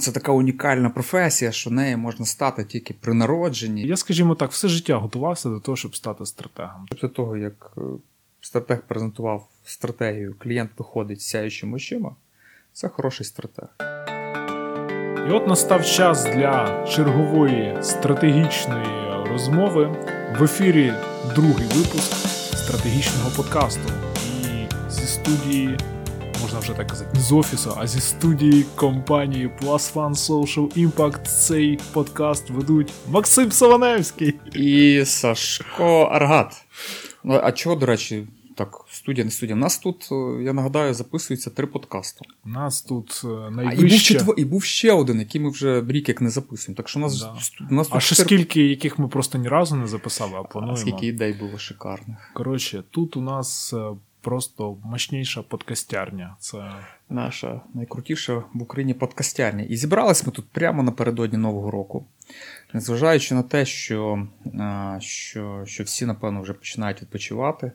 Це така унікальна професія, що нею можна стати тільки при народженні. Я, скажімо так, все життя готувався до того, щоб стати стратегом. Після того, як е, стратег презентував стратегію, клієнт виходить сяючими очима, це хороший стратег. І от настав час для чергової стратегічної розмови. В ефірі другий випуск стратегічного подкасту. І зі студії, можна вже так казати, з офісу, а зі студії компанії Plus Fun Social Impact цей подкаст ведуть Максим Саваневський І Сашко Аргат. Ну, а чого, до речі, так, студія, не студія. У нас тут, е, я нагадаю, записується три подкасти. У нас тут е, А і був, найвище. і був ще один, який ми вже рік як не записуємо. Так що нас, Да. у нас А ще скільки, яких ми просто ні разу не записали, а А плануємо. скільки ідей було шикарних. Коротше, тут у нас е, просто мощніша подкастярня. Це Наша найкрутіша в Україні подкастярня. І зібрались ми тут прямо напередодні Нового року. Незважаючи на те, що, що, що всі, напевно, вже починають відпочивати.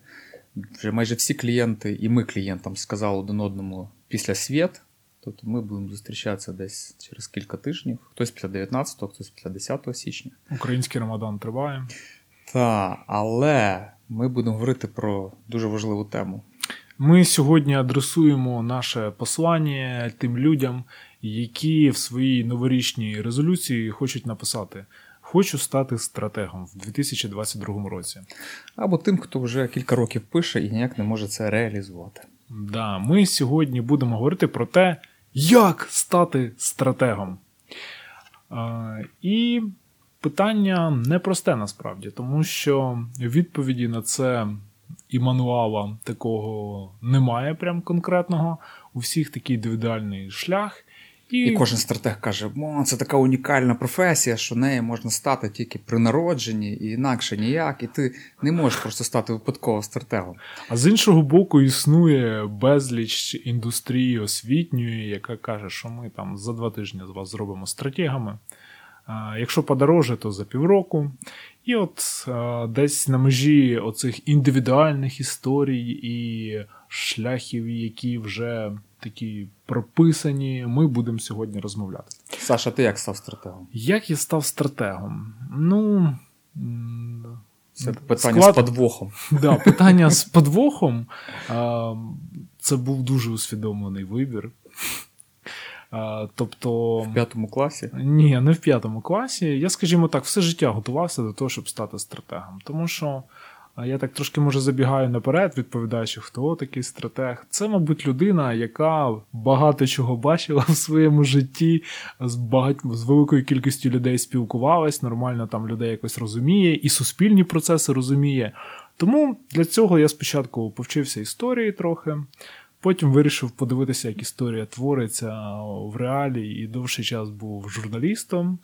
Вже майже всі клієнти, і ми клієнтам сказали один одному після свят. Тобто ми будемо зустрічатися десь через кілька тижнів. Хтось після 19-го, хтось після 10 січня. український Рамадан триває. Та, але ми будемо говорити про дуже важливу тему. Ми сьогодні адресуємо наше послання тим людям, які в своїй новорічній резолюції хочуть написати: Хочу стати стратегом в 2022 році. Або тим, хто вже кілька років пише і ніяк не може це реалізувати. Да, ми сьогодні будемо говорити про те, як стати стратегом. А, і питання непросте насправді, тому що відповіді на це і мануала такого немає, прям конкретного. У всіх такий індивідуальний шлях. І кожен стратег каже: це така унікальна професія, що нею можна стати тільки при народженні і інакше ніяк. І ти не можеш просто стати випадково стратегом. А з іншого боку, існує безліч індустрії освітньої, яка каже, що ми там за два тижні з вас зробимо стратегами. Якщо подороже, то за півроку. І от десь на межі оцих індивідуальних історій і шляхів, які вже такі прописані, ми будемо сьогодні розмовляти. Саша, ти як став стратегом? Як я став стратегом? Ну. Це питання склад- з подвохом. Да, питання з подвохом. Це був дуже усвідомлений вибір. Тобто. В п'ятому класі. Ні, не в п'ятому класі. Я, скажімо так, все життя готувався до того, щоб стати стратегом. Тому що я так трошки може забігаю наперед, відповідаючи, хто такий стратег. Це, мабуть, людина, яка багато чого бачила в своєму житті, з багать... з великою кількістю людей спілкувалась, нормально там людей якось розуміє, і суспільні процеси розуміє. Тому для цього я спочатку повчився історії трохи. Потім вирішив подивитися, як історія твориться в реалі, і довший час був журналістом.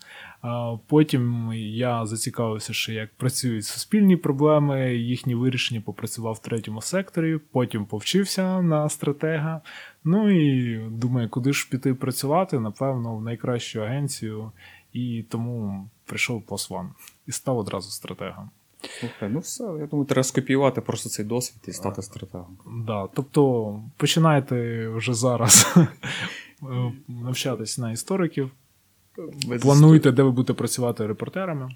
Потім я зацікавився, ще як працюють суспільні проблеми, їхні вирішення попрацював в третьому секторі. Потім повчився на стратега. Ну і думаю, куди ж піти працювати? Напевно, в найкращу агенцію. І тому прийшов Пласван і став одразу стратегом. Слухай, ну все, я думаю, треба скопіювати просто цей досвід і стати стратегом. Да, тобто починайте вже зараз навчатись на істориків. Плануйте, де ви будете працювати репортерами.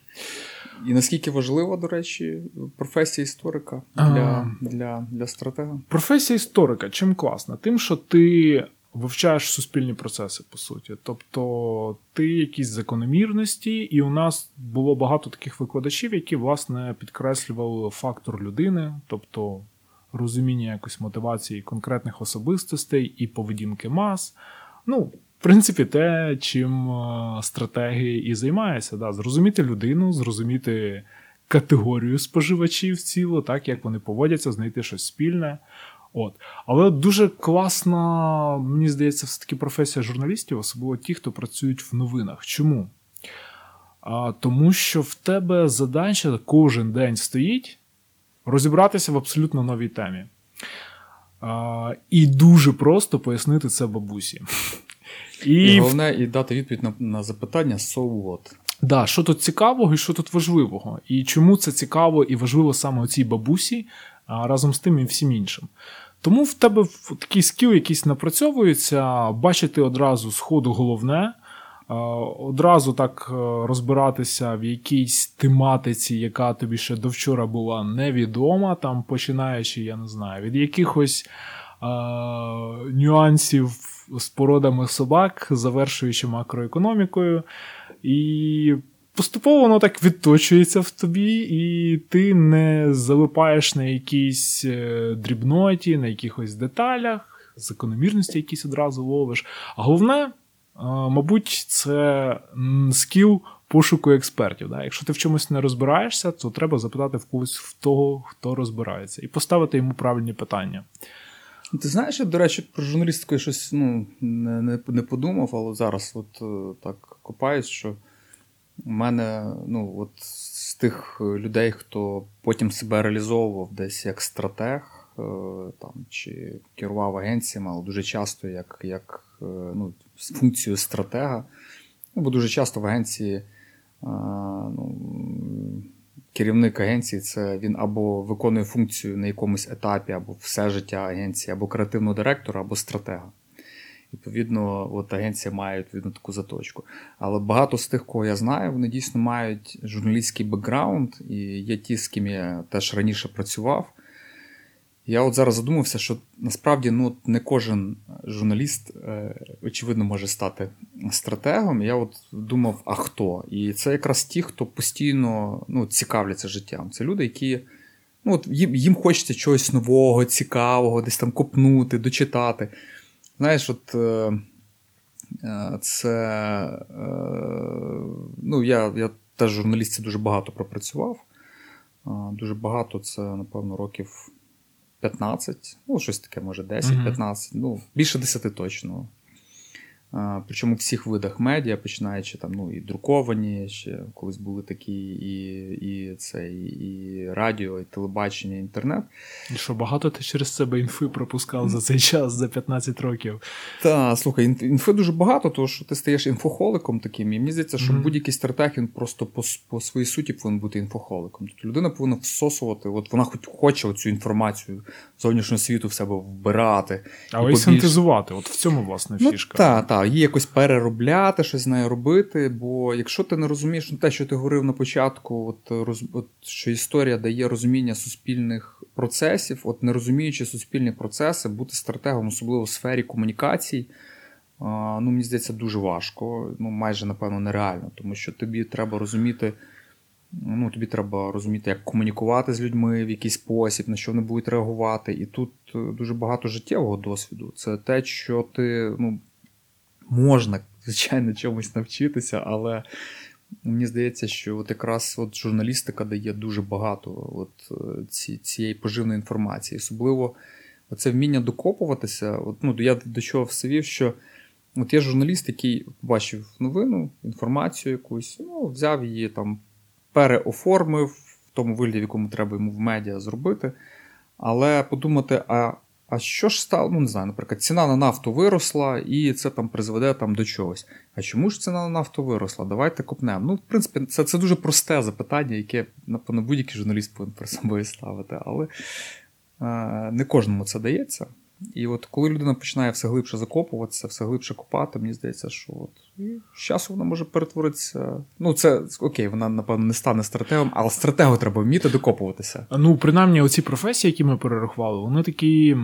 І наскільки важлива, до речі, професія історика для, для, для стратега? Професія історика чим класна? Тим, що ти вивчаєш суспільні процеси, по суті. Тобто ти якісь закономірності, і у нас було багато таких викладачів, які, власне, підкреслювали фактор людини, тобто розуміння якось мотивації конкретних особистостей і поведінки мас. Ну, в принципі, те, чим е, стратегії і займаються. Да? Зрозуміти людину, зрозуміти категорію споживачів ціло, так, як вони поводяться, знайти щось спільне. От. Але дуже класна, мені здається, все-таки професія журналістів, особливо ті, хто працюють в новинах. Чому? А, тому що в тебе задача кожен день стоїть розібратися в абсолютно новій темі. А, і дуже просто пояснити це бабусі. І, І, головне, і дати відповідь на, на запитання so what. Да, що тут цікавого і що тут важливого, і чому це цікаво і важливо саме оцій бабусі, а разом з тим і всім іншим. Тому в тебе такий скіл якийсь напрацьовується, бачити одразу з ходу головне, одразу так розбиратися в якійсь тематиці, яка тобі ще до вчора була невідома, там починаючи, я не знаю, від якихось нюансів з породами собак, завершуючи макроекономікою. І поступово воно так відточується в тобі, і ти не залипаєш на якійсь е, дрібноті, на якихось деталях, закономірності якісь одразу ловиш. А головне, мабуть, це скіл пошуку експертів. Да? Якщо ти в чомусь не розбираєшся, то треба запитати в когось в того, хто розбирається, і поставити йому правильні питання. Ти знаєш, я, до речі, про журналістику я щось ну, не не, не подумав, але зараз от е, так копаюсь, що у мене ну, от з тих людей, хто потім себе реалізовував десь як стратег е, там, чи керував агенціями, але дуже часто як як е, ну, з функцією стратега. Ну, Бо дуже часто в агенції ну, керівник агенції це він або виконує функцію на якомусь етапі, або все життя агенції, або креативного директора, або стратега. Відповідно, от агенція має відповідно таку заточку. Але багато з тих, кого я знаю, вони дійсно мають журналістський бекграунд, і є ті, з ким я теж раніше працював. Я от зараз задумався, що насправді ну, не кожен журналіст, е, очевидно, може стати стратегом. Я от думав, а хто? І це якраз ті, хто постійно ну, цікавляться життям. Це люди, які ну, от їм, їм хочеться чогось нового, цікавого, десь там копнути, дочитати. Знаєш, от е, е, це ну, я я теж журналістів дуже багато пропрацював. Дуже багато це, напевно, років. 15, ну, щось таке, може, 10-15, mm-hmm. ну, більше 10 точно. Причому в всіх видах медіа, починаючи там, ну, і друковані, ще колись були такі, і і, це, і радіо, і телебачення, і інтернет. І що багато ти через себе інфи пропускав за цей час, за 15 років? Так, слухай, інфи дуже багато, тому що ти стаєш інфохоликом таким. І мені здається, що mm-hmm. будь-який стратег він просто по по своїй суті повинен бути інфохоликом. Тобто людина повинна всосувати, от вона хоч хоче цю інформацію зовнішнього світу в себе вбирати. Але і синтезувати. От в цьому власне ну, фішка. Так, так та, її якось переробляти, щось з нею робити. Бо якщо ти не розумієш ну, те, що ти говорив на початку, от, роз, от, що історія дає розуміння суспільних процесів, от не розуміючи суспільні процеси, бути стратегом, особливо в сфері комунікацій, а, ну, мені здається, дуже важко, ну майже напевно нереально, тому що тобі треба розуміти. Ну, Тобі треба розуміти, як комунікувати з людьми в якийсь спосіб, на що вони будуть реагувати. І тут е, дуже багато життєвого досвіду. Це те, що ти ну, можна, звичайно, чомусь навчитися, але мені здається, що от якраз от журналістика дає дуже багато от е, ці, цієї поживної інформації. Особливо це вміння докопуватися. От, ну, Я до чого все вів, що от є журналіст, який побачив новину, інформацію якусь, ну, взяв її там, переоформив в тому вигляді, в якому треба йому в медіа зробити. Але подумати, а а що ж стало? Ну, не знаю, наприклад, ціна на нафту виросла, і це там призведе там до чогось. А чому ж ціна на нафту виросла? Давайте копнемо. Ну, в принципі, це це дуже просте запитання, яке, напевно, будь-який журналіст повинен про собою ставити. Але е, не кожному це дається. І от коли людина починає все глибше закопуватися, все глибше копати, мені здається, що от з часу вона може перетворитися. Ну, це окей, вона, напевно, не стане стратегом, але стратегу треба вміти докопуватися. Ну, принаймні, оці професії, які ми перерахували, вони такі.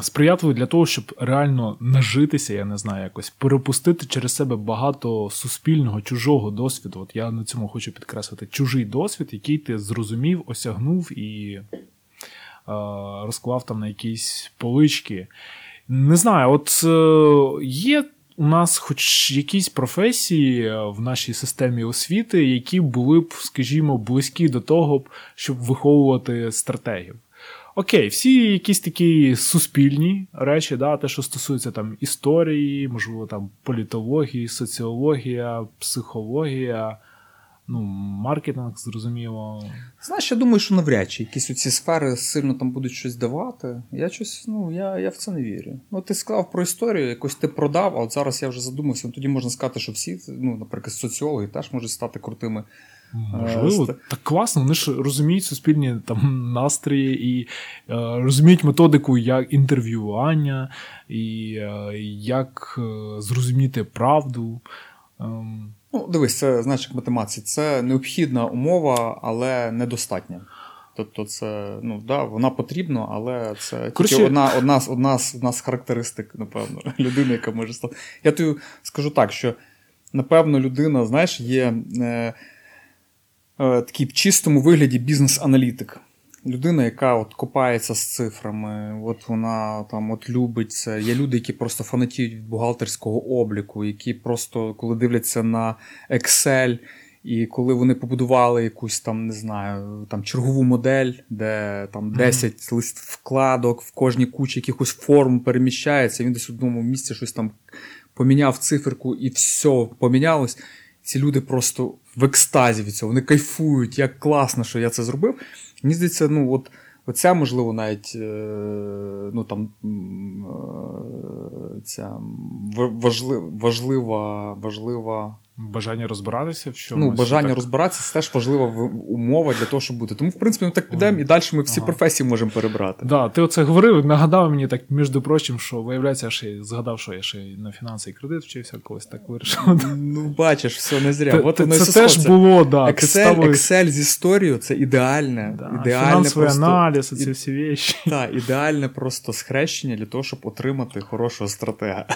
Сприятливі для того, щоб реально нажитися, я не знаю, якось перепустити через себе багато суспільного, чужого досвіду. От я на цьому хочу підкреслити чужий досвід, який ти зрозумів, осягнув і розклав там на якісь полички. Не знаю, от е, є у нас хоч якісь професії в нашій системі освіти, які були б, скажімо, близькі до того, щоб виховувати стратегів. Окей, всі якісь такі суспільні речі, да, те, що стосується там історії, можливо, там політології, соціологія, психологія ну, маркетинг, зрозуміло. Знаєш, я думаю, що навряд чи якісь ці сфери сильно там будуть щось давати. Я щось, ну, я я в це не вірю. Ну, ти сказав про історію, якось ти продав, а от зараз я вже задумався. Ну, тоді можна сказати, що всі, ну, наприклад, соціологи теж можуть стати крутими. Можливо, е, так класно, вони ж розуміють суспільні там настрої і е, розуміють методику як інтерв'ювання, і е, як е, зрозуміти правду. Ем... Ну, дивись, це знаєш, як математиці, це необхідна умова, але недостатня. Тобто, це ну да, вона потрібна, але це Короче... тільки одна одна, одна, одна з характеристик, напевно, людини, яка може стати. Я тобі скажу так, що напевно людина, знаєш, є е, е, такий в чистому вигляді бізнес-аналітик. Людина, яка от копається з цифрами, от вона там от любить це. Є люди, які просто фанатіють від бухгалтерського обліку, які просто коли дивляться на Excel. І коли вони побудували якусь там, не знаю, там чергову модель, де там 10 mm-hmm. лист вкладок, в кожній кучі якихось форм переміщається, він десь в одному місці щось там поміняв циферку і все помінялось. Ці люди просто в екстазі від цього, вони кайфують, як класно, що я це зробив. Мені здається, ну от. Оця, можливо, навіть е, ну, там, ця важлива важлива важлива Бажання розбиратися в чомусь? Ну, бажання так. розбиратися це теж важлива умова для того, щоб бути. Тому, в принципі, ми так підемо і далі ми всі ага. професії можемо перебрати. Да, ти оце говорив, нагадав мені так, між прочим, що виявляється, я ще згадав, що я ще на фінанси і кредит вчився, колись так вирішив. Ну, бачиш, все не зря. От це це теж було, да. Excel, підставою... Excel з історією це ідеальне. Да, ідеальне Фінансовий просто... аналіз, ці всі речі. Так, ідеальне просто схрещення для того, щоб отримати хорошого стратега.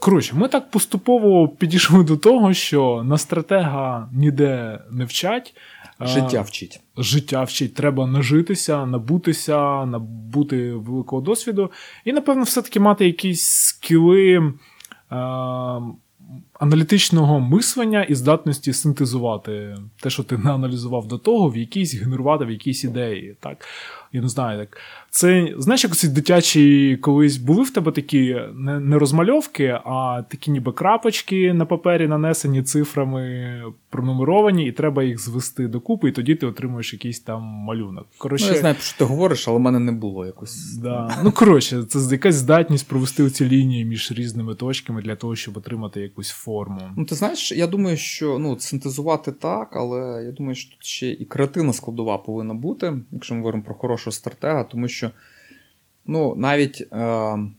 Коротше, ми так поступово підійшли до того, що на стратега ніде не вчать. Життя вчить. Життя вчить. Треба нажитися, набутися, набути великого досвіду. І, напевно, все-таки мати якісь скіли аналітичного мислення і здатності синтезувати те, що ти не аналізував до того, в якійсь генерувати в якісь ідеї. Так? Я не знаю, так. Це, знаєш, як ці дитячі колись були в тебе такі не, не розмальовки, а такі ніби крапочки на папері нанесені цифрами пронумеровані, і треба їх звести докупи, і тоді ти отримуєш якийсь там малюнок. Коротше, ну, Я знаю, про що ти говориш, але в мене не було якось. Да. Ну, коротше, це якась здатність провести ці лінії між різними точками для того, щоб отримати якусь форму. Ну, ти знаєш, я думаю, що ну, синтезувати так, але я думаю, що тут ще і креативна складова повинна бути, якщо ми говоримо про хорошого стратега, тому що ну, навіть. Е-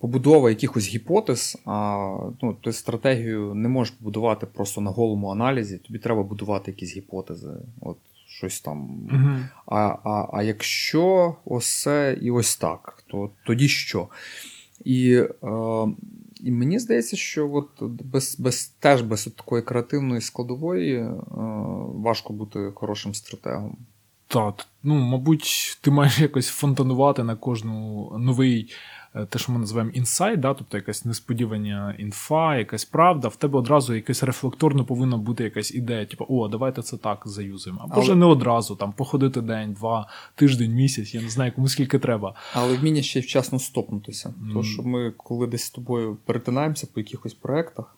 Побудова якихось гіпотез, а ну, ти стратегію не можеш побудувати просто на голому аналізі, тобі треба будувати якісь гіпотези. От щось там. Uh-huh. А а, а якщо ось це і ось так, то тоді що? І е, і мені здається, що от без без, теж без такої креативної складової е, важко бути хорошим стратегом. Так, ну, мабуть, ти маєш якось фонтанувати на кожну новий, те, що ми називаємо інсайт, да? тобто якась несподівання інфа, якась правда, в тебе одразу якась рефлекторно повинна бути якась ідея, типу, о, давайте це так заюзуємо. Або вже не одразу, там, походити день, два, тиждень, місяць, я не знаю, кому скільки треба. Але вміння ще вчасно стопнутися. Mm. Тому що ми, коли десь з тобою перетинаємося по якихось проєктах,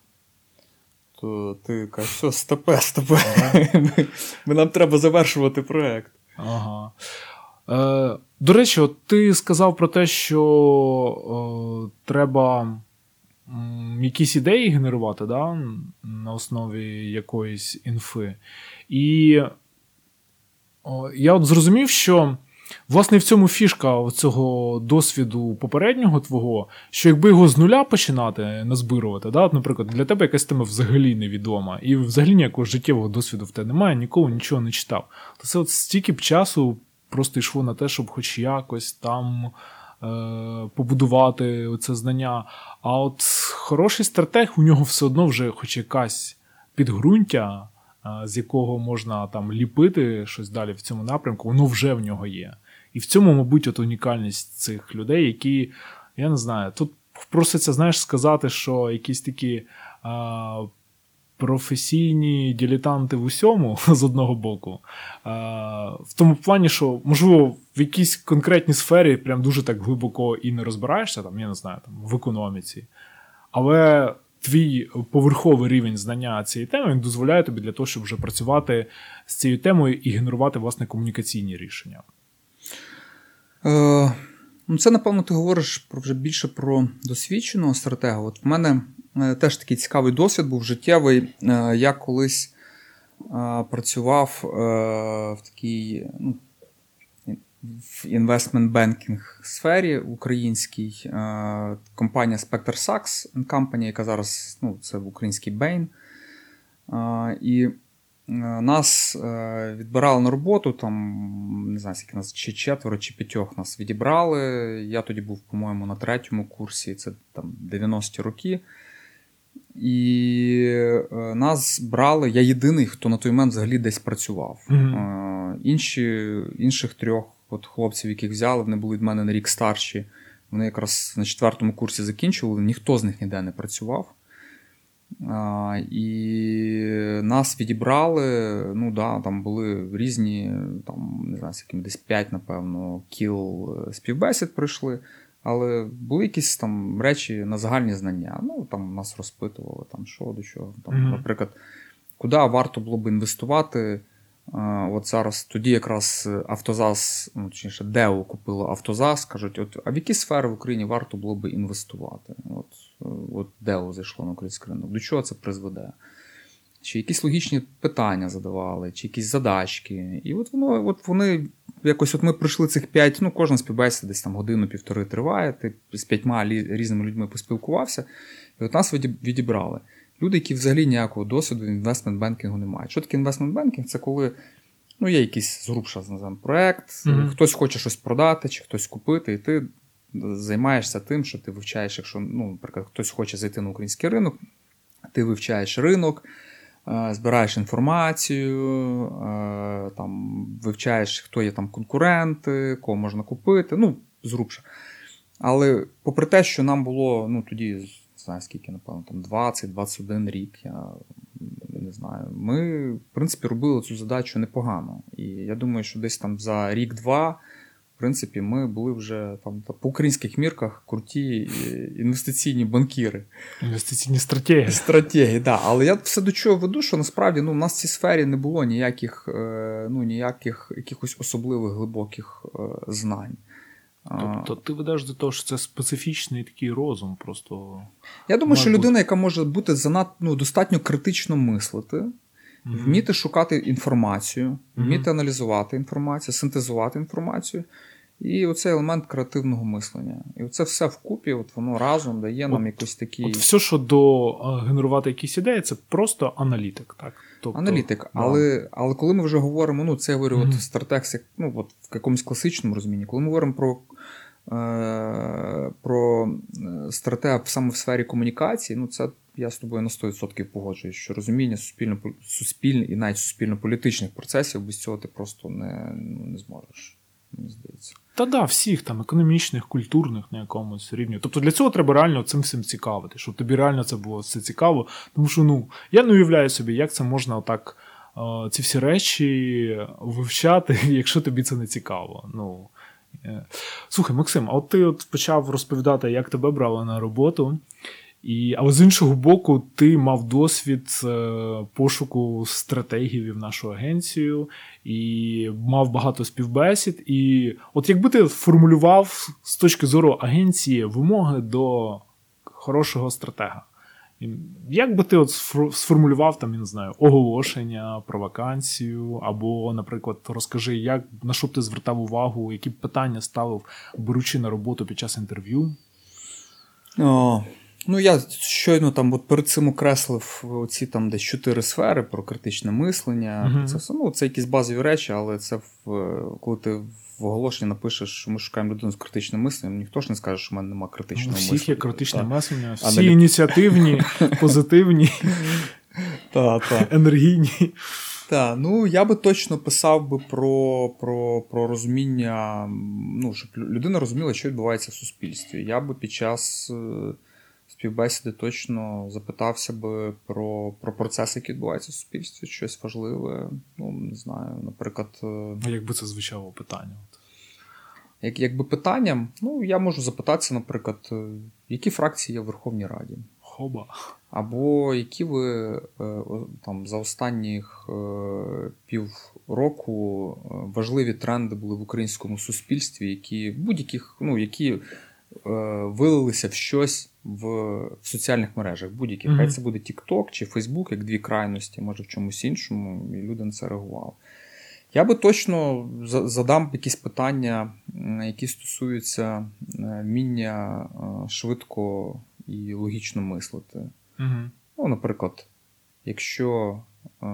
то ти кажеш, все, стопе, стопе. Ми нам треба завершувати проєкт. Ага. Е, До речі, от ти сказав про те, що е, треба м, якісь ідеї генерувати да, на основі якоїсь інфи. І о, я от зрозумів, що. Власне, в цьому фішка цього досвіду попереднього твого, що якби його з нуля починати назбирувати, да, от, наприклад, для тебе якась тема взагалі невідома, і взагалі ніякого життєвого досвіду в тебе немає, ніколи нічого не читав. То це от стільки б часу просто йшло на те, щоб хоч якось там е- побудувати це знання. А от хороший стратег, у нього все одно вже хоч якась підґрунтя. З якого можна там ліпити щось далі в цьому напрямку, воно вже в нього є. І в цьому, мабуть, от унікальність цих людей, які, я не знаю, тут проситься, знаєш, сказати, що якісь такі а, професійні дилетанти в усьому з одного боку. В тому плані, що, можливо, в якійсь конкретній сфері прям дуже так глибоко і не розбираєшся, там, я не знаю, там, в економіці. Але. Твій поверховий рівень знання цієї теми він дозволяє тобі для того, щоб вже працювати з цією темою і генерувати власне комунікаційні рішення. Е, ну Це, напевно, ти говориш про вже більше про досвідченого стратега. От в мене теж такий цікавий досвід був життєвий. Е, я колись працював в такій, ну, в інвестмент бенкінг сфері українській. Е, компанія Spectre Sachs Company, яка зараз ну, це в український Bain. Е, і нас відбирали на роботу, там, не знаю, скільки нас чи четверо, чи п'ятьох нас відібрали. Я тоді був, по-моєму, на третьому курсі, це там 90-ті роки. І е, нас брали. Я єдиний, хто на той момент взагалі десь працював. Mm-hmm. Інші, Інших трьох от хлопців, яких взяли, вони були від мене на рік старші. Вони якраз на четвертому курсі закінчували, ніхто з них ніде не працював. А, І нас відібрали. Ну да, там були різні, там, не знаю, яким десь 5, напевно, кіл е, співбесід пройшли. Але були якісь там речі на загальні знання. Ну, там нас розпитували, там що до чого. Там, mm-hmm. Наприклад, куди варто було б інвестувати. От зараз тоді якраз Автозас, ну, точніше, Део купило Автозас, кажуть, от, а в які сфери в Україні варто було б інвестувати? От от Део зайшло на український ринок. До чого це призведе? Чи якісь логічні питання задавали, чи якісь задачки. І от воно, от вони якось от ми пройшли цих п'ять, ну, кожна співбесіда десь там годину-півтори триває, ти з п'ятьма різними людьми поспілкувався, і от нас відібрали. Люди, які взагалі ніякого досвіду investment banking у не мають. Що таке investment banking? Це коли ну, є якийсь зрубша проект, mm-hmm. хтось хоче щось продати, чи хтось купити, і ти займаєшся тим, що ти вивчаєш, якщо, ну, наприклад, хтось хоче зайти на український ринок, ти вивчаєш ринок. Е, збираєш інформацію, е, там, вивчаєш, хто є там конкуренти, кого можна купити, ну, зрубше. Але попри те, що нам було ну, тоді, не знаю скільки, напевно, там 20-21 рік, я не знаю, ми, в принципі, робили цю задачу непогано. І я думаю, що десь там за рік-два принципі, ми були вже там по українських мірках круті інвестиційні банкіри. Інвестиційні стратегії. Стратегії, так. Да. Але я все до чого веду, що насправді ну, в нас в цій сфері не було ніяких е, ну, ніяких якихось особливих глибоких е, знань. Тобто ти ведеш до того, що це специфічний такий розум. просто... Я думаю, що людина, яка може бути занадто ну, достатньо критично мислити, Mm-hmm. Вміти шукати інформацію, вміти mm-hmm. аналізувати інформацію, синтезувати інформацію. І оцей елемент креативного мислення. І це все вкупі, от воно разом дає от, нам якось такі. От все, що до генерувати якісь ідеї, це просто аналітик. так? Тобто, Аналітик. Але але коли ми вже говоримо, ну це я говорю, mm-hmm. от стратег, ну, от в якомусь класичному розумінні, коли ми говоримо про е, про стратег саме в сфері комунікації, ну це я з тобою на 100% погоджуюсь, що розуміння суспільно суспільних і навіть суспільно-політичних процесів без цього ти просто не, ну, не зможеш. Мені здається. Та да, всіх там економічних, культурних на якомусь рівні. Тобто для цього треба реально цим всім цікавити, щоб тобі реально це було все цікаво. Тому що ну, я не уявляю собі, як це можна отак ці всі речі вивчати, якщо тобі це не цікаво. Ну, е. Слухай, Максим, а от ти от почав розповідати, як тебе брали на роботу. І, Але з іншого боку, ти мав досвід е, пошуку стратегів в нашу агенцію і мав багато співбесід. І от якби ти формулював з точки зору агенції вимоги до хорошого стратега, як би ти от сформулював там, я не знаю, оголошення про вакансію, або, наприклад, розкажи, як на що б ти звертав увагу, які б питання ставив, беручи на роботу під час інтерв'ю? О, Ну, я щойно там от перед цим окреслив оці там десь чотири сфери про критичне мислення. Uh-huh. Це ну, це якісь базові речі, але це в коли ти в оголошенні напишеш, що ми шукаємо людину з критичним мисленням, ніхто ж не скаже, що в мене немає критичного ну, всіх мислення. є критичне мислення, всі Аналіт... ініціативні, позитивні, енергійні. Так, ну я би точно писав би про про, про розуміння, ну, щоб людина розуміла, що відбувається в суспільстві. Я би під час. Співбесіди точно запитався би про про процеси, які відбуваються в суспільстві, щось важливе. Ну, не знаю, наприклад. Е, а якби це звучало питання? Як, Якби питанням, ну я можу запитатися, наприклад, е, які фракції є в Верховній Раді? Хоба. Або які ви е, там за останніх півроку важливі тренди були в українському суспільстві, які будь-яких, ну, які вилилися в щось в, в соціальних мережах будь-яких. Mm-hmm. Хай це буде TikTok чи Facebook, як дві крайності, може в чомусь іншому, і люди на це реагували. Я би точно задам якісь питання, які стосуються е, вміння е, швидко і логічно мислити. Угу. Ну, Наприклад, якщо е,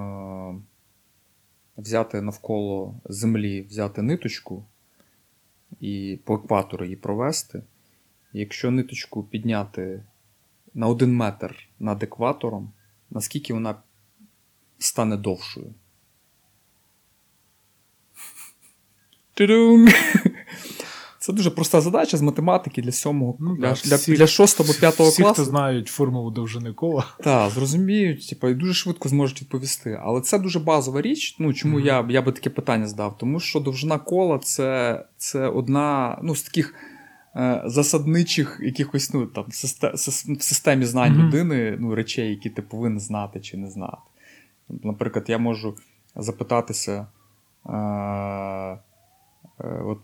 взяти навколо землі, взяти ниточку і по екватору її провести, якщо ниточку підняти на один метр над екватором, наскільки вона стане довшою? Це дуже проста задача з математики для сьомого, ну, для, всі, для, для 6 або 5 класу. Всі, хто знають формулу довжини кола. Так, зрозуміють, типу, і дуже швидко зможуть відповісти. Але це дуже базова річ. Ну, Чому mm-hmm. я я би таке питання здав? Тому що довжина кола це це одна ну, з таких засадничих якихось ну, там, в системі знань mm-hmm. людини ну, речей, які ти повинен знати чи не знати. Наприклад, я можу запитатися. Е, е, от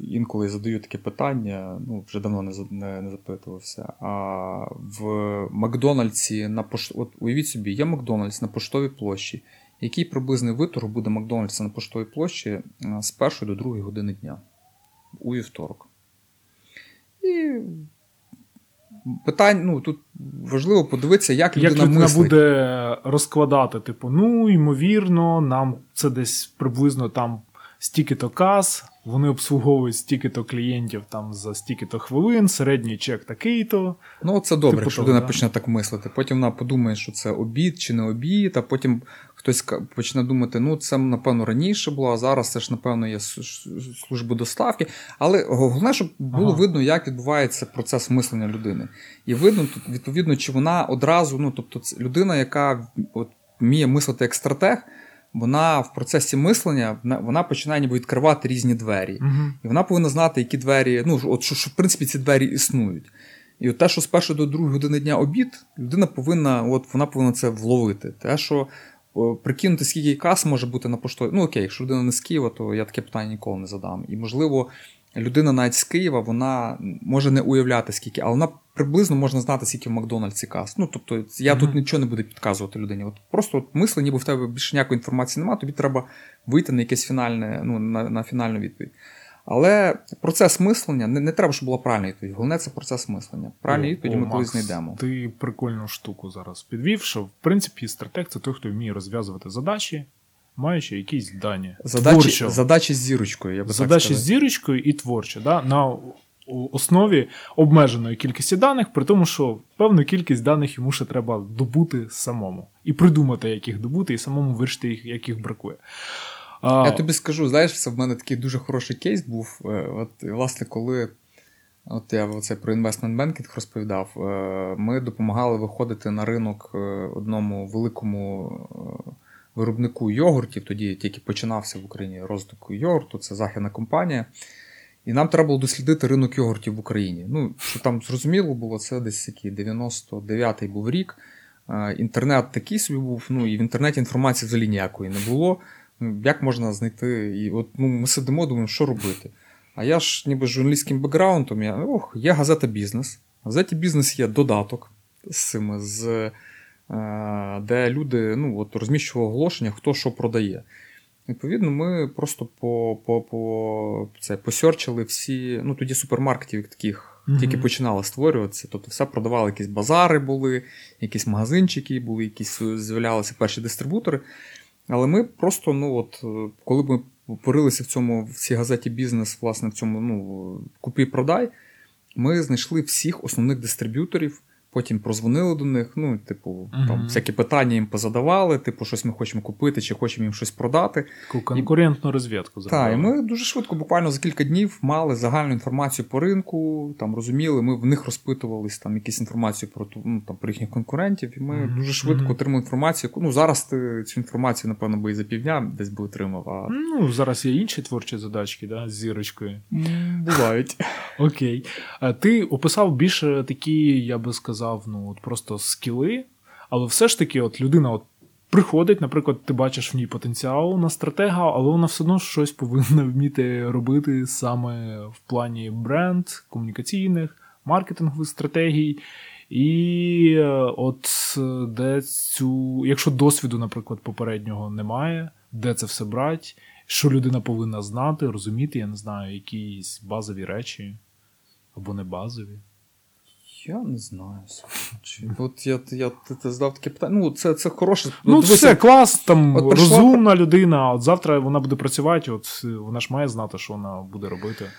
інколи задаю таке питання, ну вже давно не не, не запитувався. А в Макдональдсі на пош... От уявіть собі, є Макдональдс на поштовій площі. Який приблизний виторг буде Макдональдса на поштовій площі е, з першої до другої години дня у вівторок? І питань, ну тут важливо подивитися, як людина Як людина мислить. буде розкладати, типу, ну, ймовірно, нам це десь приблизно там стільки-то каз, вони обслуговують стільки-то клієнтів там за стільки-то хвилин, середній чек такий-то. Ну, це добре, типу якщо людина да? почне так мислити. Потім вона подумає, що це обід чи не обід, а потім хтось почне думати, ну це, напевно, раніше було, а зараз це ж, напевно, є служба доставки. Але головне, щоб було ага. видно, як відбувається процес мислення людини. І видно, тут, відповідно, чи вона одразу, ну, тобто, людина, яка от, вміє мислити як стратег вона в процесі мислення вона починає ніби відкривати різні двері. uh І вона повинна знати, які двері, ну от що, що в принципі ці двері існують. І от те, що з першої до другої години дня обід, людина повинна от вона повинна це вловити. Те, що прикинути, скільки кас може бути на поштові. Ну окей, якщо людина не з Києва, то я таке питання ніколи не задам. І можливо, людина навіть з Києва вона може не уявляти, скільки, але вона приблизно можна знати, скільки в Макдональдсі кас. Ну, тобто, я mm-hmm. тут нічого не буду підказувати людині. От Просто от мисли, ніби в тебе більше ніякої інформації немає, тобі треба вийти на якесь фінальне, ну, на, на фінальну відповідь. Але процес мислення не не треба, щоб була правильна відповідь. Головне це процес мислення. Правильні відповіді ми колись знайдемо. Ти прикольну штуку зараз підвів, що в принципі стратег це той, хто вміє розв'язувати задачі, маючи якісь дані. Задачі задачі з зірочкою. я би Задачі так з зірочкою і творче. Да? На основі обмеженої кількості даних, при тому, що певну кількість даних йому ще треба добути самому. І придумати, як їх добути, і самому вирішити, як їх бракує. Я тобі скажу, знаєш, це в мене такий дуже хороший кейс був. Е, от, власне, коли от я це про інвестмент бенкінг розповідав, е, ми допомагали виходити на ринок е, одному великому виробнику йогуртів, тоді тільки починався в Україні розвиток йогурту, це західна компанія. І нам треба було дослідити ринок йогуртів в Україні. Ну, що там зрозуміло було, це десь який 99-й був рік. Інтернет такий собі був, ну і в інтернеті інформації взагалі ніякої не було. Ну, Як можна знайти? І от ну, ми сидимо, думаємо, що робити. А я ж ніби з журналістським бекграундом, я, ох, є газета бізнес. В газеті бізнес є додаток з цими, з, е, де люди ну, от, розміщували оголошення, хто що продає. Відповідно, ми просто по, по, по, це, посерчили всі, ну тоді супермаркетів таких mm-hmm. тільки починали створюватися. Тобто все продавали, якісь базари були, якісь магазинчики, були, якісь з'являлися перші дистрибутори. Але ми просто, ну от, коли ми порилися в цьому в цій газеті бізнес, власне, в цьому ну, купі-продай, ми знайшли всіх основних дистриб'юторів. Потім прозвонили до них, ну, типу, uh-huh. там всякі питання їм позадавали, типу, щось ми хочемо купити, чи хочемо їм щось продати. Таку конкурентну і... розвідку. Так, і ми дуже швидко, буквально за кілька днів, мали загальну інформацію по ринку, там розуміли, ми в них розпитувались там якісь інформацію про ну, там, про їхніх конкурентів, і ми uh-huh. дуже швидко uh-huh. отримали інформацію. Ну, зараз ти цю інформацію, напевно, би і за півдня десь би отримав. А... Ну, зараз є інші творчі задачки, да, з зірочкою. Бувають. Окей. Ти описав більше такі, я би сказав сказав, ну от просто скіли. Але все ж таки, от людина от приходить, наприклад, ти бачиш в ній потенціал на стратега, але вона все одно щось повинна вміти робити саме в плані бренд, комунікаційних, маркетингових стратегій. І е, от де цю, якщо досвіду, наприклад, попереднього немає, де це все брати, що людина повинна знати, розуміти, я не знаю, якісь базові речі або не базові. Я не знаю. Чи... От я я ти, задав таке питання. Ну, це це хороше. Ну, Дивися, все, клас, там от прийшла... розумна людина, от завтра вона буде працювати, от вона ж має знати, що вона буде робити.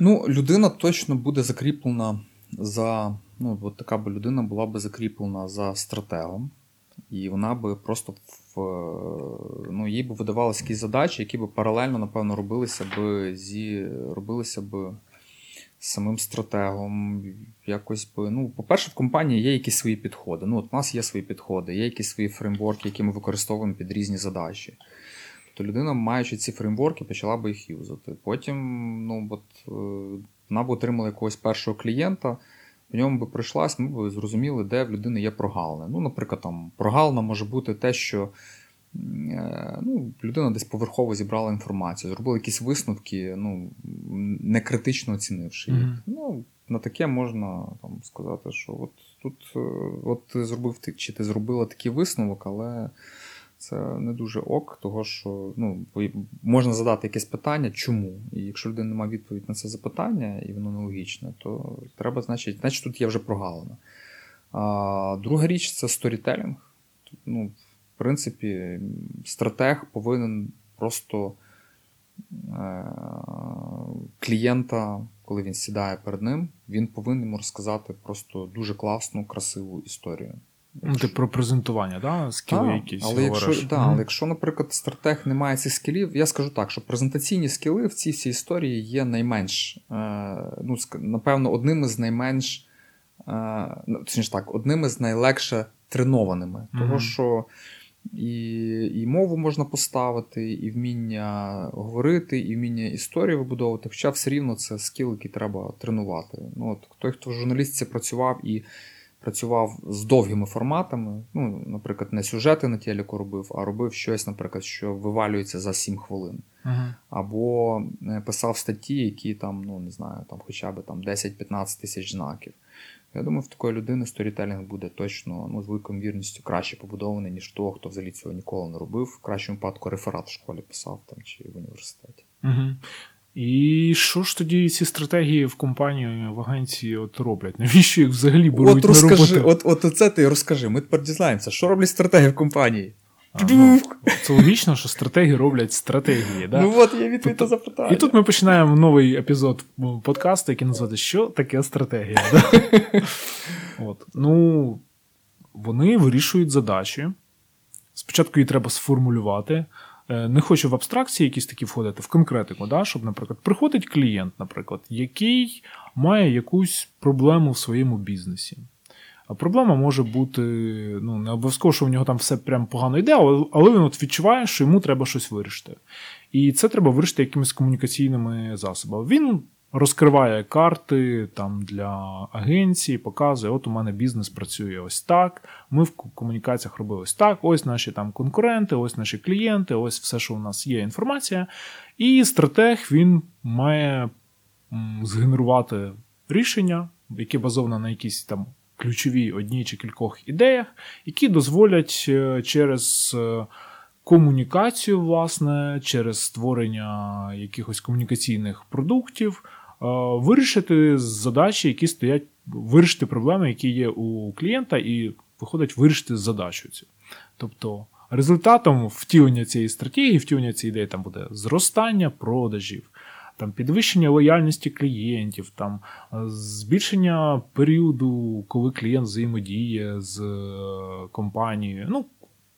Ну, людина точно буде закріплена за. Ну, от така би людина була би закріплена за стратегом, і вона би просто в ну, їй би видавалися якісь задачі, які би паралельно, напевно, робилися би зі робилися би самим стратегом. Якось би, ну, По-перше, в компанії є якісь свої підходи. Ну, от У нас є свої підходи, є якісь свої фреймворки, які ми використовуємо під різні задачі. Тобто людина, маючи ці фреймворки, почала би їх юзати. Потім ну, от, е, вона б отримала якогось першого клієнта, в ньому би прийшлась, ми б зрозуміли, де в людини є прогалини. Ну, Наприклад, там прогалина може бути те, що ну, людина десь поверхово зібрала інформацію, зробила якісь висновки, ну, не критично оцінивши їх. Mm-hmm. Ну, На таке можна там, сказати, що от тут е, от ти зробив чи ти зробила такий висновок, але це не дуже ок, того що ну, можна задати якесь питання, чому? І якщо людина не має відповідь на це запитання, і воно нелогічне, то треба, значить, значить тут є вже прогалина. А, Друга річ це сторітелінг. Ну, в принципі, стратег повинен просто е, клієнта, коли він сідає перед ним, він повинен йому розказати просто дуже класну, красиву історію. Ну, Ти про презентування, да? скіли якісь. Але якщо, да, але якщо, наприклад, стратег не має цих скілів, я скажу так, що презентаційні скіли в цій всій історії є найменш, е, ну, напевно, одним із найменш, е, ну, точніше так, одним із найлегше тренованими. Mm-hmm. Того, що і і мову можна поставити, і вміння говорити, і вміння історії вибудовувати. Хоча все рівно це скіл, який треба тренувати. Ну, от, Той, хто в журналістці працював і працював з довгими форматами, ну, наприклад, не сюжети на телеку робив, а робив щось, наприклад, що вивалюється за 7 хвилин. Ага. Або е, писав статті, які там, ну не знаю, там хоча б там 10-15 тисяч знаків. Я думаю, в такої людини сторітелінг буде точно ну, з великою вірністю краще побудований, ніж того, хто взагалі цього ніколи не робив. В кращому випадку реферат в школі писав там чи в університеті. Угу. І що ж тоді ці стратегії в компанії в агенції от роблять? Навіщо їх взагалі беруть от розкажи, на роботу? От от це ти розкажи. Ми тепер дізнаємося, що роблять стратегії в компанії. Ну, Це логічно, що стратегії роблять стратегії. Да? Ну от є відповідь на запитання. І тут ми починаємо новий епізод подкасту, який називається Що таке стратегія? Да? От. Ну, Вони вирішують задачі. Спочатку її треба сформулювати. Е, не хочу в абстракції якісь такі входити, в конкретику, да? щоб, наприклад, приходить клієнт, наприклад, який має якусь проблему в своєму бізнесі. А проблема може бути, ну, не обов'язково, що в нього там все прям погано йде, але він от відчуває, що йому треба щось вирішити. І це треба вирішити якимись комунікаційними засобами. Він розкриває карти там для агенції, показує, от у мене бізнес працює ось так. Ми в комунікаціях робили ось так, ось наші там конкуренти, ось наші клієнти, ось все, що у нас є інформація. І стратег він має згенерувати рішення, яке базоване на якісь там ключові одній чи кількох ідеях, які дозволять е, через е, комунікацію, власне, через створення якихось комунікаційних продуктів е, вирішити задачі, які стоять, вирішити проблеми, які є у клієнта, і виходить вирішити задачу цю. Тобто. Результатом втілення цієї стратегії, втілення цієї ідеї там буде зростання продажів, там підвищення лояльності клієнтів, там е, збільшення періоду, коли клієнт взаємодіє з е, компанією. Ну,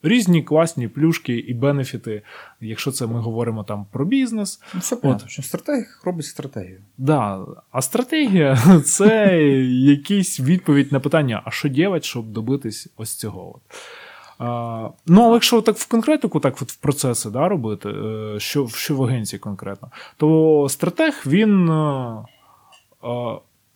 Різні класні плюшки і бенефіти, якщо це ми говоримо там про бізнес. Ну, все понятно, що стратегія робить стратегію. Да. А стратегія це якийсь відповідь на питання, а що робити, щоб добитись ось цього. От. Ну, але якщо так в конкретику, так от в процеси да, робити, е, що що в агенції конкретно, то стратег він е,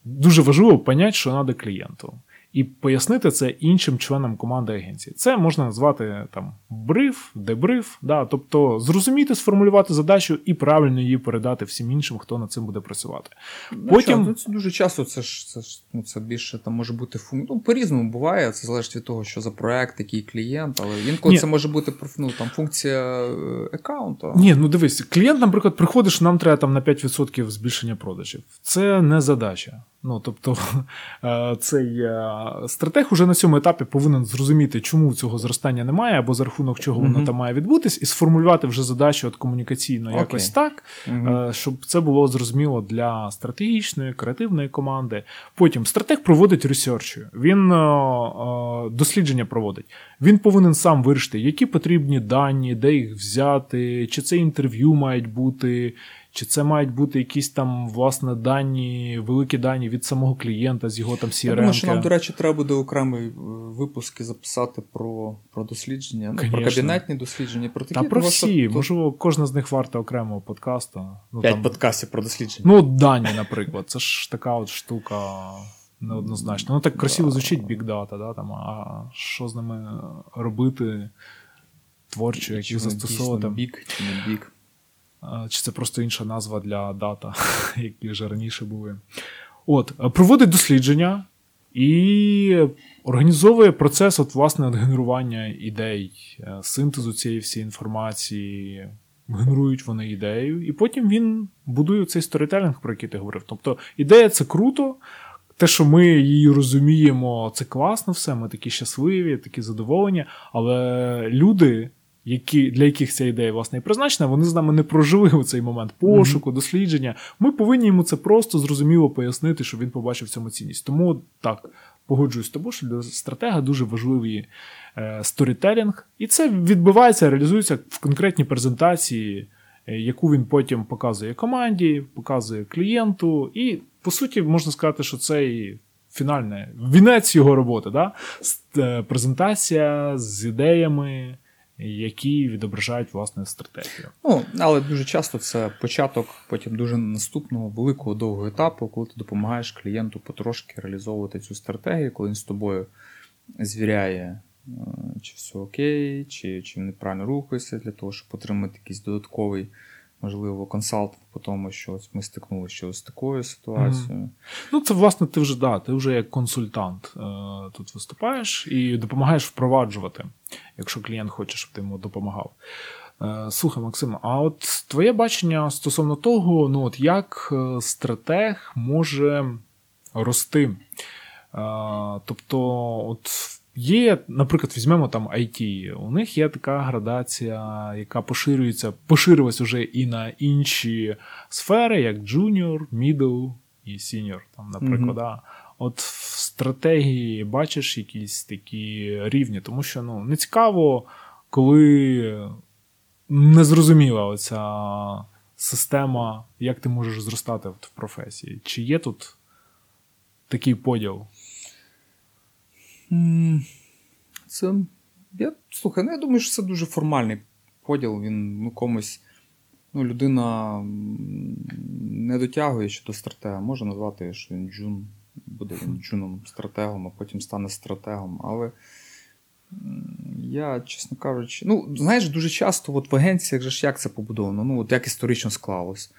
дуже важливо поняти, що треба клієнту. І пояснити це іншим членам команди агенції. Це можна назвати там бриф, дебриф, да, тобто зрозуміти, сформулювати задачу і правильно її передати всім іншим, хто над цим буде працювати. Ну, Потім ну, це дуже часто це ж це ж ну, це більше там може бути функ... ну, по-різному буває. Це залежить від того, що за проект, який клієнт, але інколи Ні. це може бути ну, там функція е, аккаунту. Ні, ну дивись, клієнт, наприклад, приходить, що нам треба там на 5% збільшення продажів. Це не задача. Ну тобто е, цей е, стратег уже на цьому етапі повинен зрозуміти, чому цього зростання немає, або за рахунок чого воно Мгм. там має відбутись, і сформулювати вже задачу от комунікаційно Окей. якось так, е, щоб це було зрозуміло для стратегічної, креативної команди. Потім стратег проводить ресерчі, він дослідження проводить. Він повинен сам вирішити, які потрібні дані, де їх взяти, чи це інтерв'ю мають бути, чи це мають бути якісь там власне дані, великі дані від самого клієнта з його там Я думаю, що нам, до речі, треба буде окремий е, випуск і записати про, про дослідження, ну, про кабінетні дослідження, про такі Та про всі, то- можливо, кожна з них варта окремого подкасту. Ну, П'ять там, подкастів про дослідження. ну, дані, наприклад, це ж така от штука неоднозначна. Ну, так красиво звучить Big Data, да, там, а що з ними робити творчо, як їх застосовувати. бік, чи не бік. Чи це просто інша назва для дата, які вже раніше були. От, е, проводить дослідження і організовує процес от, власне, от генерування ідей, е, синтезу цієї всієї інформації. Генерують вони ідею, і потім він будує цей сторітелінг, про який ти говорив. Тобто ідея це круто. Те, що ми її розуміємо, це класно все, ми такі щасливі, такі задоволені. Але люди, які, для яких ця ідея власне і призначена, вони з нами не прожили у цей момент пошуку, дослідження. Ми повинні йому це просто зрозуміло пояснити, щоб він побачив в цьому цінність. Тому так, погоджуюсь з тобою, що для стратега дуже важливий е, сторітелінг, і це відбувається, реалізується в конкретній презентації, е, яку він потім показує команді, показує клієнту, і по суті можна сказати, що це і фінальне вінець його роботи. Да? Е, Презентація з ідеями, які відображають власне стратегію. Ну, але дуже часто це початок потім дуже наступного великого довгого етапу, коли ти допомагаєш клієнту потрошки реалізовувати цю стратегію, коли він з тобою звіряє, е, чи все окей, чи, чи він неправильно рухається для того, щоб отримати якийсь додатковий, можливо, консалтинг по тому, що ось ми стикнулися з такою ситуацією. Ну, це власне ти вже да, ти вже як консультант е, тут виступаєш і допомагаєш впроваджувати, якщо клієнт хоче, щоб ти йому допомагав. Е, слухай, Максим, а от твоє бачення стосовно того, ну от як е, стратег може рости? Е, тобто, от є, наприклад, візьмемо там IT, у них є така градація, яка поширюється, поширилась уже і на інші сфери, як junior, middle і senior, там, наприклад. Да. От в стратегії бачиш якісь такі рівні, тому що ну, не цікаво, коли незрозуміла оця система, як ти можеш зростати в професії. Чи є тут такий поділ? Це. Я, слухай, ну я думаю, що це дуже формальний поділ. Він ну, комусь. Ну, людина не дотягує ще до стратега. Може назвати, що він джун, буде він джуном стратегом, а потім стане стратегом. Але я, чесно кажучи, ну, знаєш, дуже часто от в агенціях же ж як це побудовано, ну, от як історично склалось.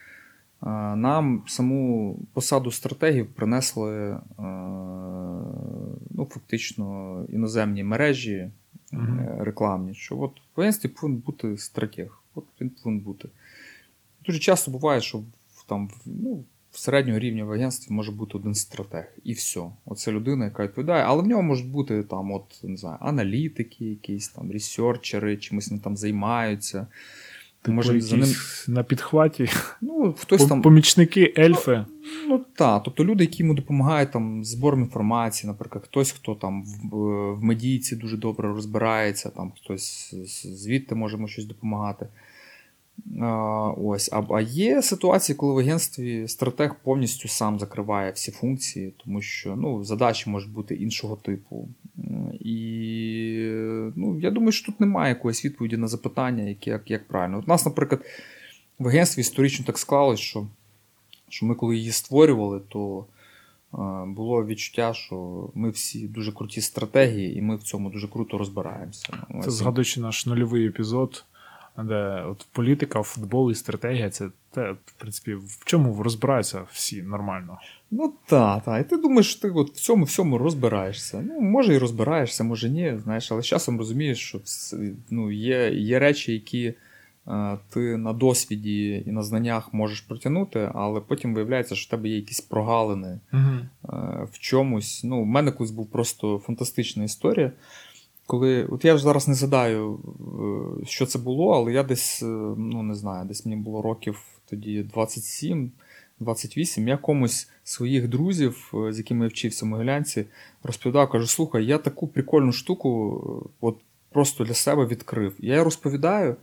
Нам саму посаду стратегів принесли е, ну, фактично іноземні мережі е, рекламні, що от в агентстві повинен бути стратег. От він повинен бути. Дуже часто буває, що в, там, ну, в середнього рівня в агентстві може бути один стратег, і все. Оце людина, яка відповідає, але в нього можуть бути там, от, не знаю, аналітики, якісь там ресерчери, чимось вони там займаються. Типу, Може, за ним, на підхваті ну, хтось там. помічники, ельфи. Ну так, тобто люди, які йому допомагають там збором інформації, наприклад, хтось, хто там в, в медійці дуже добре розбирається, там хтось звідти може йому щось допомагати. А, ось. А, а є ситуації, коли в агентстві стратег повністю сам закриває всі функції, тому що ну, задачі можуть бути іншого типу. І ну, я думаю, що тут немає якоїсь відповіді на запитання, як, як, як правильно. От у нас, наприклад, в агентстві історично так склалось, що що ми коли її створювали, то було відчуття, що ми всі дуже круті стратегії, і ми в цьому дуже круто розбираємося. Це згадуючи наш нульовий епізод, де от політика, футбол і стратегія це те, в принципі, в чому розбираються всі нормально. Ну так, так. І ти думаєш, що ти от в цьому всьому розбираєшся. Ну, може і розбираєшся, може ні. Знаєш, але з часом розумієш, що ну, є, є речі, які. Е, ти на досвіді і на знаннях можеш протягнути, але потім виявляється, що в тебе є якісь прогалини uh в чомусь. Ну, У мене колись був просто фантастична історія. Коли, от Я ж зараз не згадаю, е, що це було, але я десь, ну не знаю, десь мені було років тоді 27. 28, я комусь своїх друзів, з якими я вчився в Могилянці, розповідав, кажу: слухай, я таку прикольну штуку от просто для себе відкрив. Я розповідаю,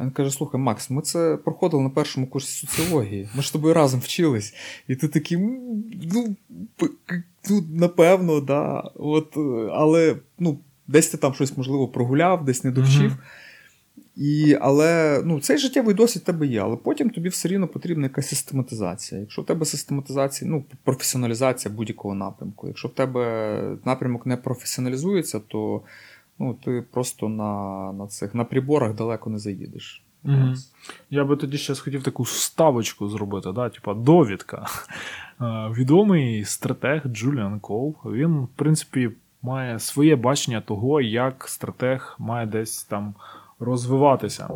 він каже: Слухай, Макс, ми це проходили на першому курсі соціології. Ми ж з тобою разом вчились. І ти такий, ну, ну напевно, да. От, Але ну, десь ти там щось можливо прогуляв, десь не довчив. І, Але ну, цей життєвий досвід тебе є, але потім тобі все рівно потрібна якась систематизація. Якщо в тебе систематизація, ну, професіоналізація будь-якого напрямку. Якщо в тебе напрямок не професіоналізується, то ну, ти просто на на цих на приборах далеко не заїдеш. Угу. Я би тоді ще хотів таку вставочку зробити, да? типа довідка. Відомий стратег Джуліан Кол, він, в принципі, має своє бачення того, як стратег має десь там розвиватися.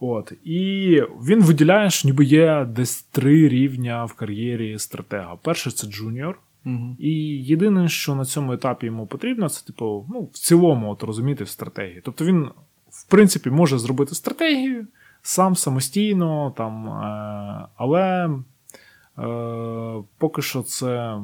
От. І він виділяє, що ніби є десь три рівня в кар'єрі стратега. Перший це junior. Угу. І єдине, що на цьому етапі йому потрібно, це типу, ну, в цілому от розуміти в стратегії. Тобто він, в принципі, може зробити стратегію сам самостійно, там, е, але е, поки що це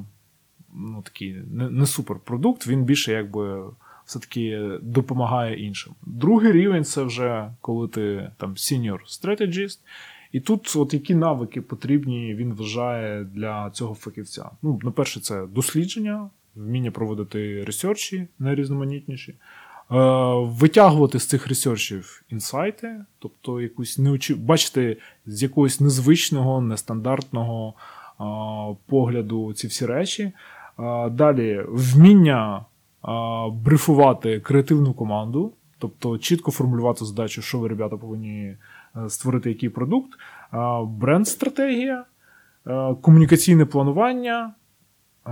ну, такий не, не суперпродукт, він більше якби все-таки допомагає іншим. Другий рівень це вже коли ти там senior strategist, і тут, от які навики потрібні, він вважає для цього фахівця. Ну, на перше, це дослідження, вміння проводити ресерчі найрізноманітніші, е, витягувати з цих ресерчів інсайти, тобто якусь неочі... бачити з якогось незвичного, нестандартного е, погляду ці всі речі. Далі вміння брифувати креативну команду, тобто чітко формулювати задачу, що ви, ребята, повинні е, створити який продукт, бренд-стратегія, е, комунікаційне планування, е,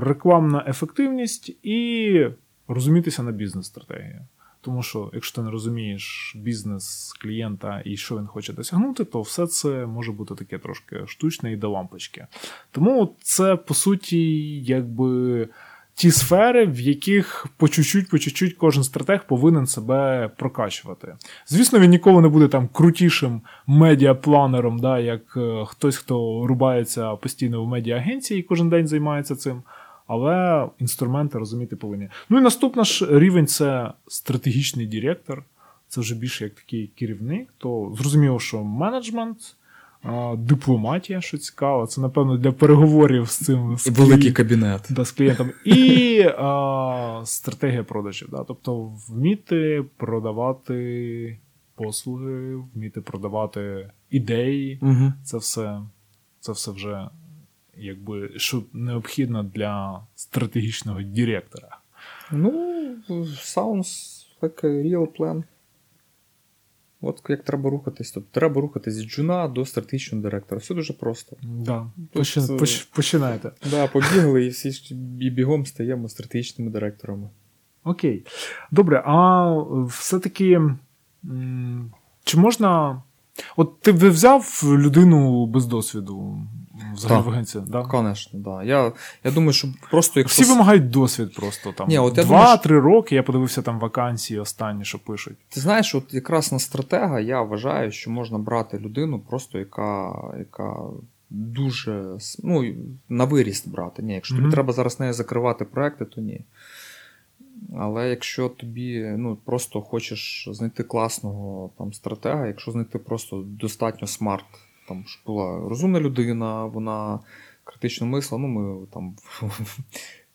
рекламна ефективність і розумітися на бізнес-стратегії. Тому що, якщо ти не розумієш бізнес клієнта і що він хоче досягнути, то все це може бути таке трошки штучне і до лампочки. Тому це по суті, якби ті сфери, в яких по чуть-чуть, по чуть-чуть кожен стратег повинен себе прокачувати. Звісно, він ніколи не буде там крутішим медіапланером, да, як е, хтось, хто рубається постійно в медіаагенції і кожен день займається цим. Але інструменти розуміти повинні. Ну і наступний ж рівень це стратегічний директор. Це вже більше як такий керівник, то зрозуміло, що менеджмент дипломатія, що цікаво. Це, напевно, для переговорів з цим з великий кабінет да, з клієнтом. І а, стратегія продажів. Да? Тобто вміти продавати послуги, вміти продавати ідеї. Угу. Це все це все вже якби що необхідно для стратегічного директора. Ну, sounds like a real plan. От як треба рухатись, тобто треба рухатись з джуна до стратегічного директора. Все дуже просто. Да. Почин, тобто, поч, починайте. Да, побігли і всі і бігом стаємо стратегічними директорами. Окей. Добре, а все-таки чи можна От ти б взяв людину без досвіду взагалі в агенції? Так, Звісно, да. Я я думаю, що просто якщо... Всі вимагають досвід просто. там. Ні, от Два-три думаю, роки я подивився там вакансії останні, що пишуть. Ти знаєш, от якраз на стратега я вважаю, що можна брати людину, просто яка яка дуже ну, на виріст брати. Ні, Якщо mm-hmm. тобі треба зараз нею закривати проекти, то ні. Але якщо тобі ну, просто хочеш знайти класного там, стратега, якщо знайти просто достатньо смарт, там, щоб була розумна людина, вона критично мисла, ну ми там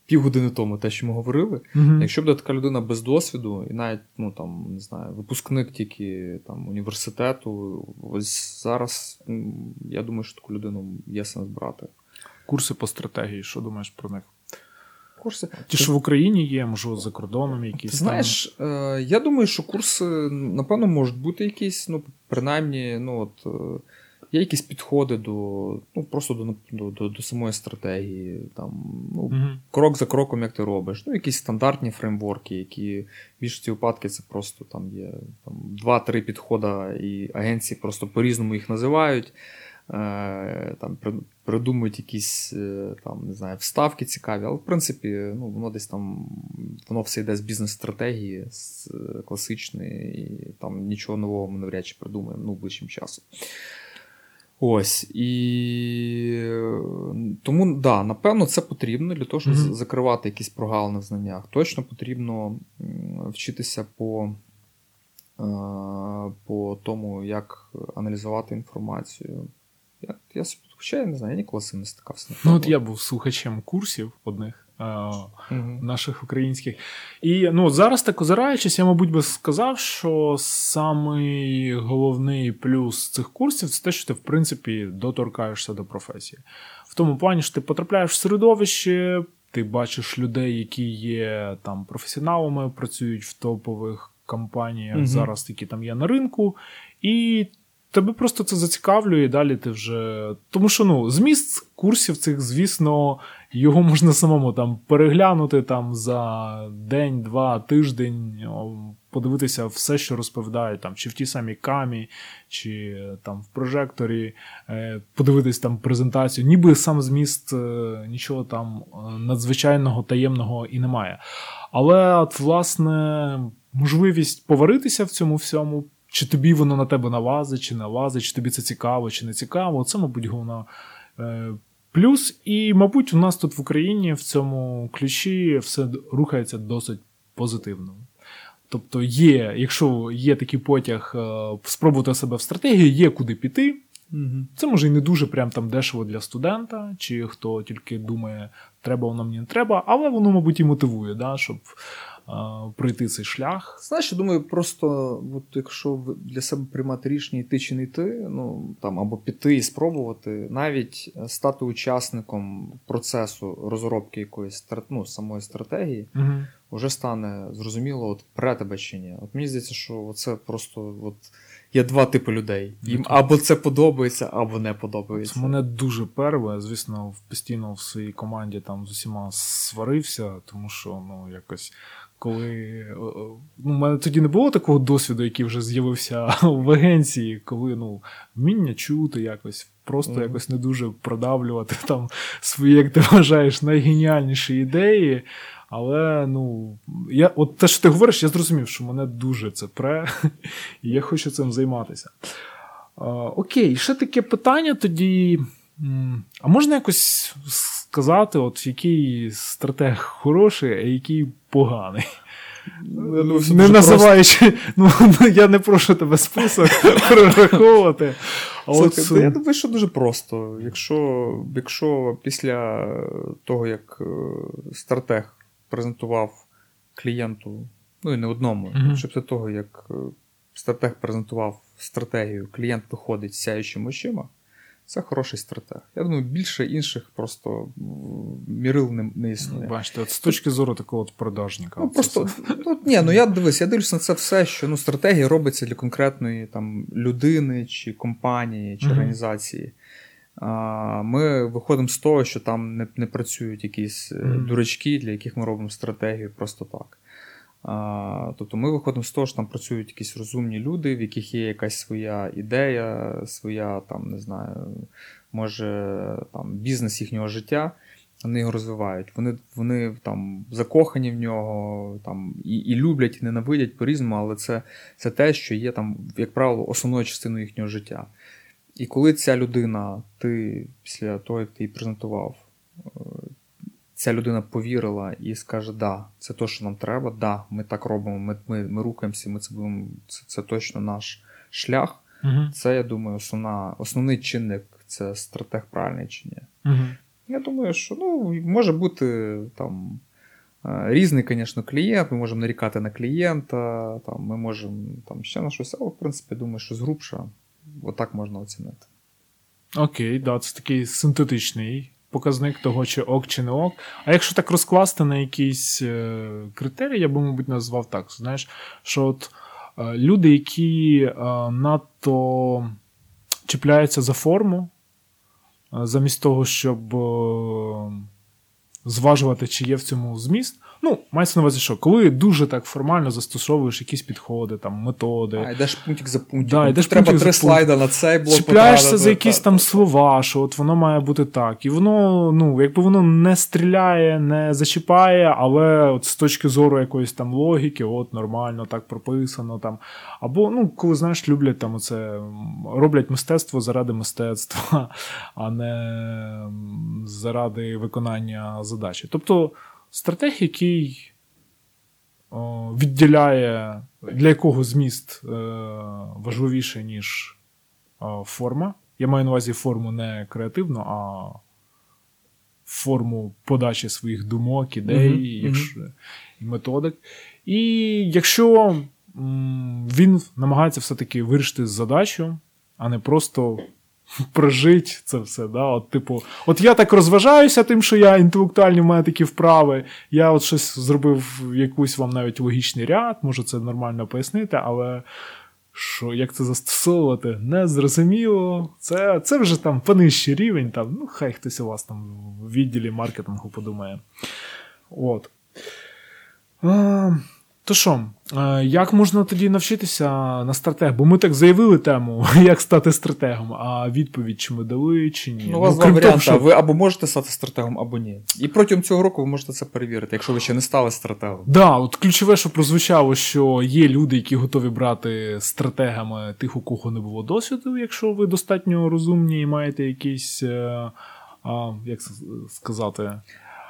півгодини тому те, що ми говорили. Mm-hmm. Якщо буде така людина без досвіду, і навіть ну, там, не знаю, випускник тільки там, університету, ось зараз я думаю, що таку людину є сенс брати. курси по стратегії. Що думаєш про них? Курси. Ті, що в Україні є, можливо, за кордоном якісь. Ти знаєш, е, я думаю, що курси, напевно, можуть бути якісь, ну, принаймні, ну от. Є якісь підходи до ну, просто до до, до, до самої стратегії, там, ну, uh крок за кроком, як ти робиш. Ну, Якісь стандартні фреймворки, які в більшості випадків це просто там є там, два-три підходи, і агенції просто по-різному їх називають. Е, там Придумують якісь е, там, не знаю, вставки цікаві, але в принципі ну, воно десь там воно все йде з бізнес-стратегії, з е, класичної, і там нічого нового ми навряд чи придумаємо ну, ближчим часом. Ось. І тому, да, напевно, це потрібно для того, щоб mm-hmm. закривати якісь прогалини в знаннях. Точно потрібно вчитися по по тому, як аналізувати інформацію. Я я, Хоча я не знаю, я ніколи з цим не стикався. Ну, от я був слухачем курсів одних uh-huh. наших українських. І ну, зараз так озираючись, я, мабуть, би сказав, що самий головний плюс цих курсів це те, що ти, в принципі, доторкаєшся до професії. В тому плані, що ти потрапляєш в середовище, ти бачиш людей, які є там професіоналами, працюють в топових компаніях uh-huh. зараз, які там є на ринку. І тебе просто це зацікавлює, і далі ти вже. Тому що ну, зміст курсів цих, звісно, його можна самому там переглянути там за день, два, тиждень, подивитися все, що розповідають, там, чи в тій самій камі, чи там в прожекторі, е, подивитись там презентацію. Ніби сам зміст е, нічого там е, надзвичайного таємного і немає. Але, от, власне, можливість поваритися в цьому всьому. Чи тобі воно на тебе налазить, чи не лазить, чи тобі це цікаво, чи не цікаво. Це, мабуть, головна е, плюс. І, мабуть, у нас тут в Україні в цьому ключі все рухається досить позитивно. Тобто, є, якщо є такий потяг е, спробувати себе в стратегії, є куди піти. Це може і не дуже прям там дешево для студента, чи хто тільки думає, треба воно мені не треба, але воно, мабуть, і мотивує, да, щоб пройти цей шлях. Знаєш, я думаю, просто от якщо для себе приймати рішення йти чи не йти, ну там або піти і спробувати, навіть стати учасником процесу розробки якоїсь ну, самої стратегії, угу. вже стане зрозуміло, от пре тебе чи ні. От мені здається, що це просто от. Є два типи людей. Їм або це подобається, або не подобається. Це Мене дуже перве, звісно, постійно в своїй команді там з усіма сварився, тому що ну якось коли ну, у мене тоді не було такого досвіду, який вже з'явився в агенції, коли ну, вміння чути якось, просто mm-hmm. якось не дуже продавлювати там свої, як ти вважаєш, найгеніальніші ідеї. Але ну, я, от те, що ти говориш, я зрозумів, що мене дуже це пре, і я хочу цим займатися. Окей, ще таке питання тоді. А можна якось сказати, от який стратег хороший, а який поганий? Ну, ну не називаючи, ну, ну я не прошу тебе список прораховувати. А Слухай, от... Я думаю, що дуже просто. Якщо якщо після того, як е, стратег презентував клієнту, ну і не одному, mm-hmm. що після того, як е, стратег презентував стратегію, клієнт виходить з сяючими очима, це хороший стратег. Я думаю, більше інших просто мірил не, не існує. Бачите, от з точки зору такого от продажника. Ну, просто, ну, ні, ну я дивись, я дивлюся на це все, що ну, стратегія робиться для конкретної там, людини, чи компанії, чи mm-hmm. організації. А, Ми виходимо з того, що там не не працюють якісь mm-hmm. дурачки, для яких ми робимо стратегію просто так. Тобто ми виходимо з того, що там працюють якісь розумні люди, в яких є якась своя ідея, своя там, не знаю, може там бізнес їхнього життя. Вони його розвивають. Вони вони там закохані в нього, там і і люблять, і ненавидять по-різному, але це це те, що є там, як правило, основною частиною їхнього життя. І коли ця людина, ти після того, як ти її презентував, ця людина повірила і скаже, да, це те, що нам треба, да, ми так робимо, ми ми, ми рухаємося, ми це будемо, це, це точно наш шлях. Угу. Це, я думаю, основна, основний чинник це стратег правильний чи ні. Угу. Я думаю, що ну, може бути там. Е, різний, звісно, клієнт, ми можемо нарікати на клієнта, там, ми можемо там, ще на щось, але в принципі, думаю, що згрубша, отак можна оцінити. Окей, да, це такий синтетичний показник того, чи ок, чи не ок. А якщо так розкласти на якісь е, критерії, я би, мабуть, назвав так. Знаєш, що от е, люди, які е, надто чіпляються за форму, замість того, щоб зважувати, чи є в цьому зміст. Ну, мається на увазі, що коли дуже так формально застосовуєш якісь підходи, там, методи. А йдеш пунктик за пунктиком. Да, йдеш треба пунктик три за слайда на цей блок Чіпляєшся за якісь там слова, що от воно має бути так. І воно, ну, якби воно не стріляє, не зачіпає, але от з точки зору якоїсь там логіки, от нормально, так прописано. там. Або, ну, коли знаєш, люблять там оце, роблять мистецтво заради мистецтва, а не заради виконання задачі. Тобто стратег, який відділяє, для якого зміст е, важливіший, ніж е, форма. Я маю на увазі форму не креативну, а форму подачі своїх думок, ідей Мгм, якщо, і методик. І якщо він намагається все-таки вирішити задачу, а не просто прожить це все. Да? От, типу, от я так розважаюся тим, що я інтелектуальні в мене такі вправи. Я от щось зробив якийсь вам навіть логічний ряд, можу це нормально пояснити, але що як це застосовувати, не зрозуміло. Це, це вже там понижчий рівень. Там, ну, хай хтось у вас там в відділі маркетингу подумає. От. А, то що, як можна тоді навчитися на стратег? Бо ми так заявили тему, як стати стратегом, а відповідь чи ми дали, чи ні. Ну, у вас два крім того, варіанти. що- Ви або можете стати стратегом, або ні. І протягом цього року ви можете це перевірити, якщо ви ще не стали стратегом. Да, от ключове, що прозвучало, що є люди, які готові брати стратегами тих, у кого не було досвіду, якщо ви достатньо розумні і маєте якісь, е, а, як сказати,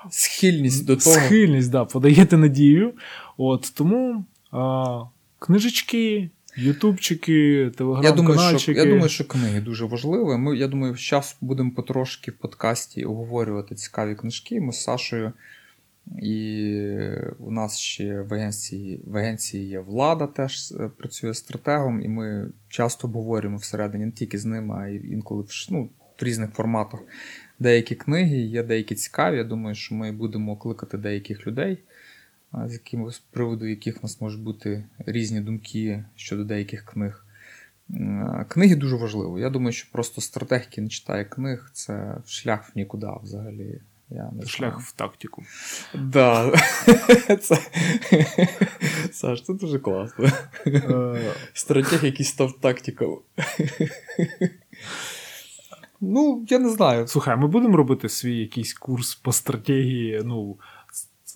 Схильність до того. схильність, да, подаєте надію. От тому а, книжечки, ютубчики, Я телеграм-канальчики. я думаю, що книги дуже важливі. Ми, я думаю, зараз будемо потрошки в подкасті обговорювати цікаві книжки. Ми з Сашою. І у нас ще в агенції, в агенції є влада, теж е, працює стратегом, і ми часто обговорюємо всередині не тільки з ними, а й інколи в, ну, в різних форматах деякі книги, є деякі цікаві. Я думаю, що ми будемо кликати деяких людей, з якими з приводу яких у нас можуть бути різні думки щодо деяких книг. Книги дуже важливі. Я думаю, що просто стратег, який не читає книг, це шлях в нікуди взагалі. Я не Шлях знаю. в тактику. Да. Це... Саш, це дуже класно. Е, Стратег, який став тактиком. Ну, я не знаю. Слухай, ми будемо робити свій якийсь курс по стратегії. Ну,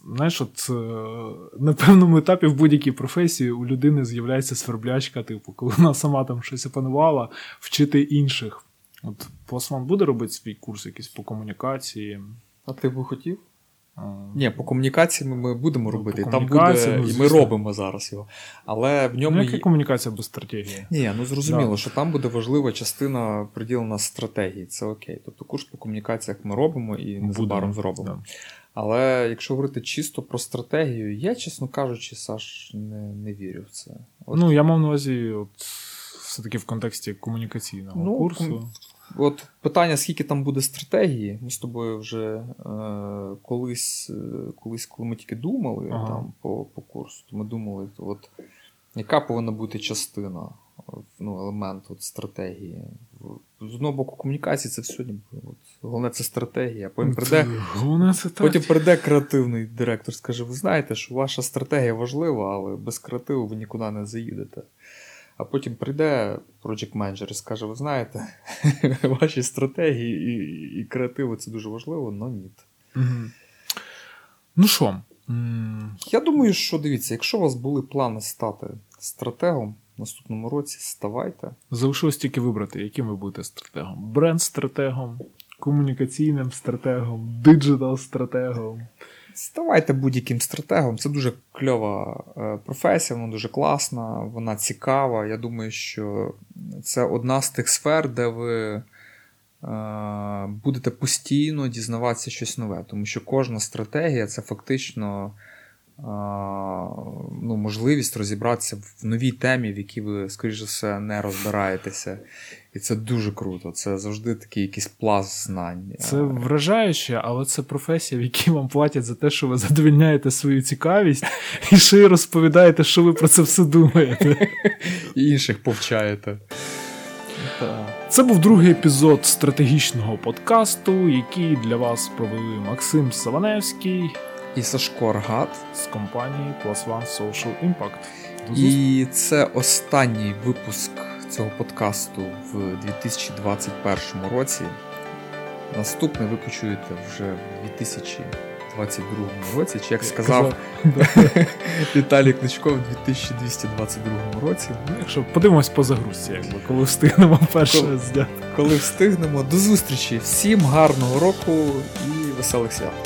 знаєш, от е, на певному етапі в будь-якій професії у людини з'являється сверблячка, типу, коли вона сама там щось опанувала, вчити інших. От Посман буде робити свій курс якийсь по комунікації. А ти би хотів? Ні, по комунікації ми, будемо Ну, робити. по Там буде, ну, і ми робимо зараз його. Але в ньому Ну, яка є. комунікація без стратегії? Ні, ну зрозуміло, Да. що там буде важлива частина приділена стратегії. Це окей. Тобто курс по комунікаціях ми робимо і незабаром зробимо. да. Але якщо говорити чисто про стратегію, я, чесно кажучи, Саш, не, не вірю в це. От, Ну, я мав на увазі, от, все-таки в контексті комунікаційного Ну, курсу. ком- от питання, скільки там буде стратегії, ми з тобою вже е, колись, е, колись, коли ми тільки думали Ага. там, по, по курсу, то ми думали, от, яка повинна бути частина, ну, елемент от, стратегії. З одного боку, комунікації це все. От, головне це стратегія. Потім прийде, це потім прийде креативний директор, скаже: ви знаєте, що ваша стратегія важлива, але без креативу ви нікуди не заїдете. А потім прийде project менеджер і скаже: ви знаєте, ваші стратегії і, і креативи це дуже важливо, але ні. Ну що, Я думаю, що дивіться, якщо у вас були плани стати стратегом в наступному році, ставайте. залишилось тільки вибрати, яким ви будете стратегом. Бренд-стратегом, комунікаційним стратегом, диджитал-стратегом. Ставайте будь-яким стратегом. Це дуже кльова е, професія, вона дуже класна, вона цікава. Я думаю, що це одна з тих сфер, де ви е, будете постійно дізнаватися щось нове, тому що кожна стратегія це фактично ну, можливість розібратися в новій темі, в якій ви, скоріш за все, не розбираєтеся. І це дуже круто. Це завжди такий якийсь пласт знань. Це вражаюче, але це професія, в якій вам платять за те, що ви задовільняєте свою цікавість і ще й розповідаєте, що ви про це все думаєте. І інших повчаєте. Це був другий епізод стратегічного подкасту, який для вас провели Максим Саваневський і Сашко Аргат з компанії Plus One Social Impact. І це останній випуск цього подкасту в 2021 році. Наступний ви почуєте вже в 2022 році, чи як сказав Віталій Кличко в 2222 році. Ну, Якщо подивимось по загрузці, якби коли встигнемо перше зняти. Коли встигнемо. До зустрічі! Всім гарного року і веселих свят!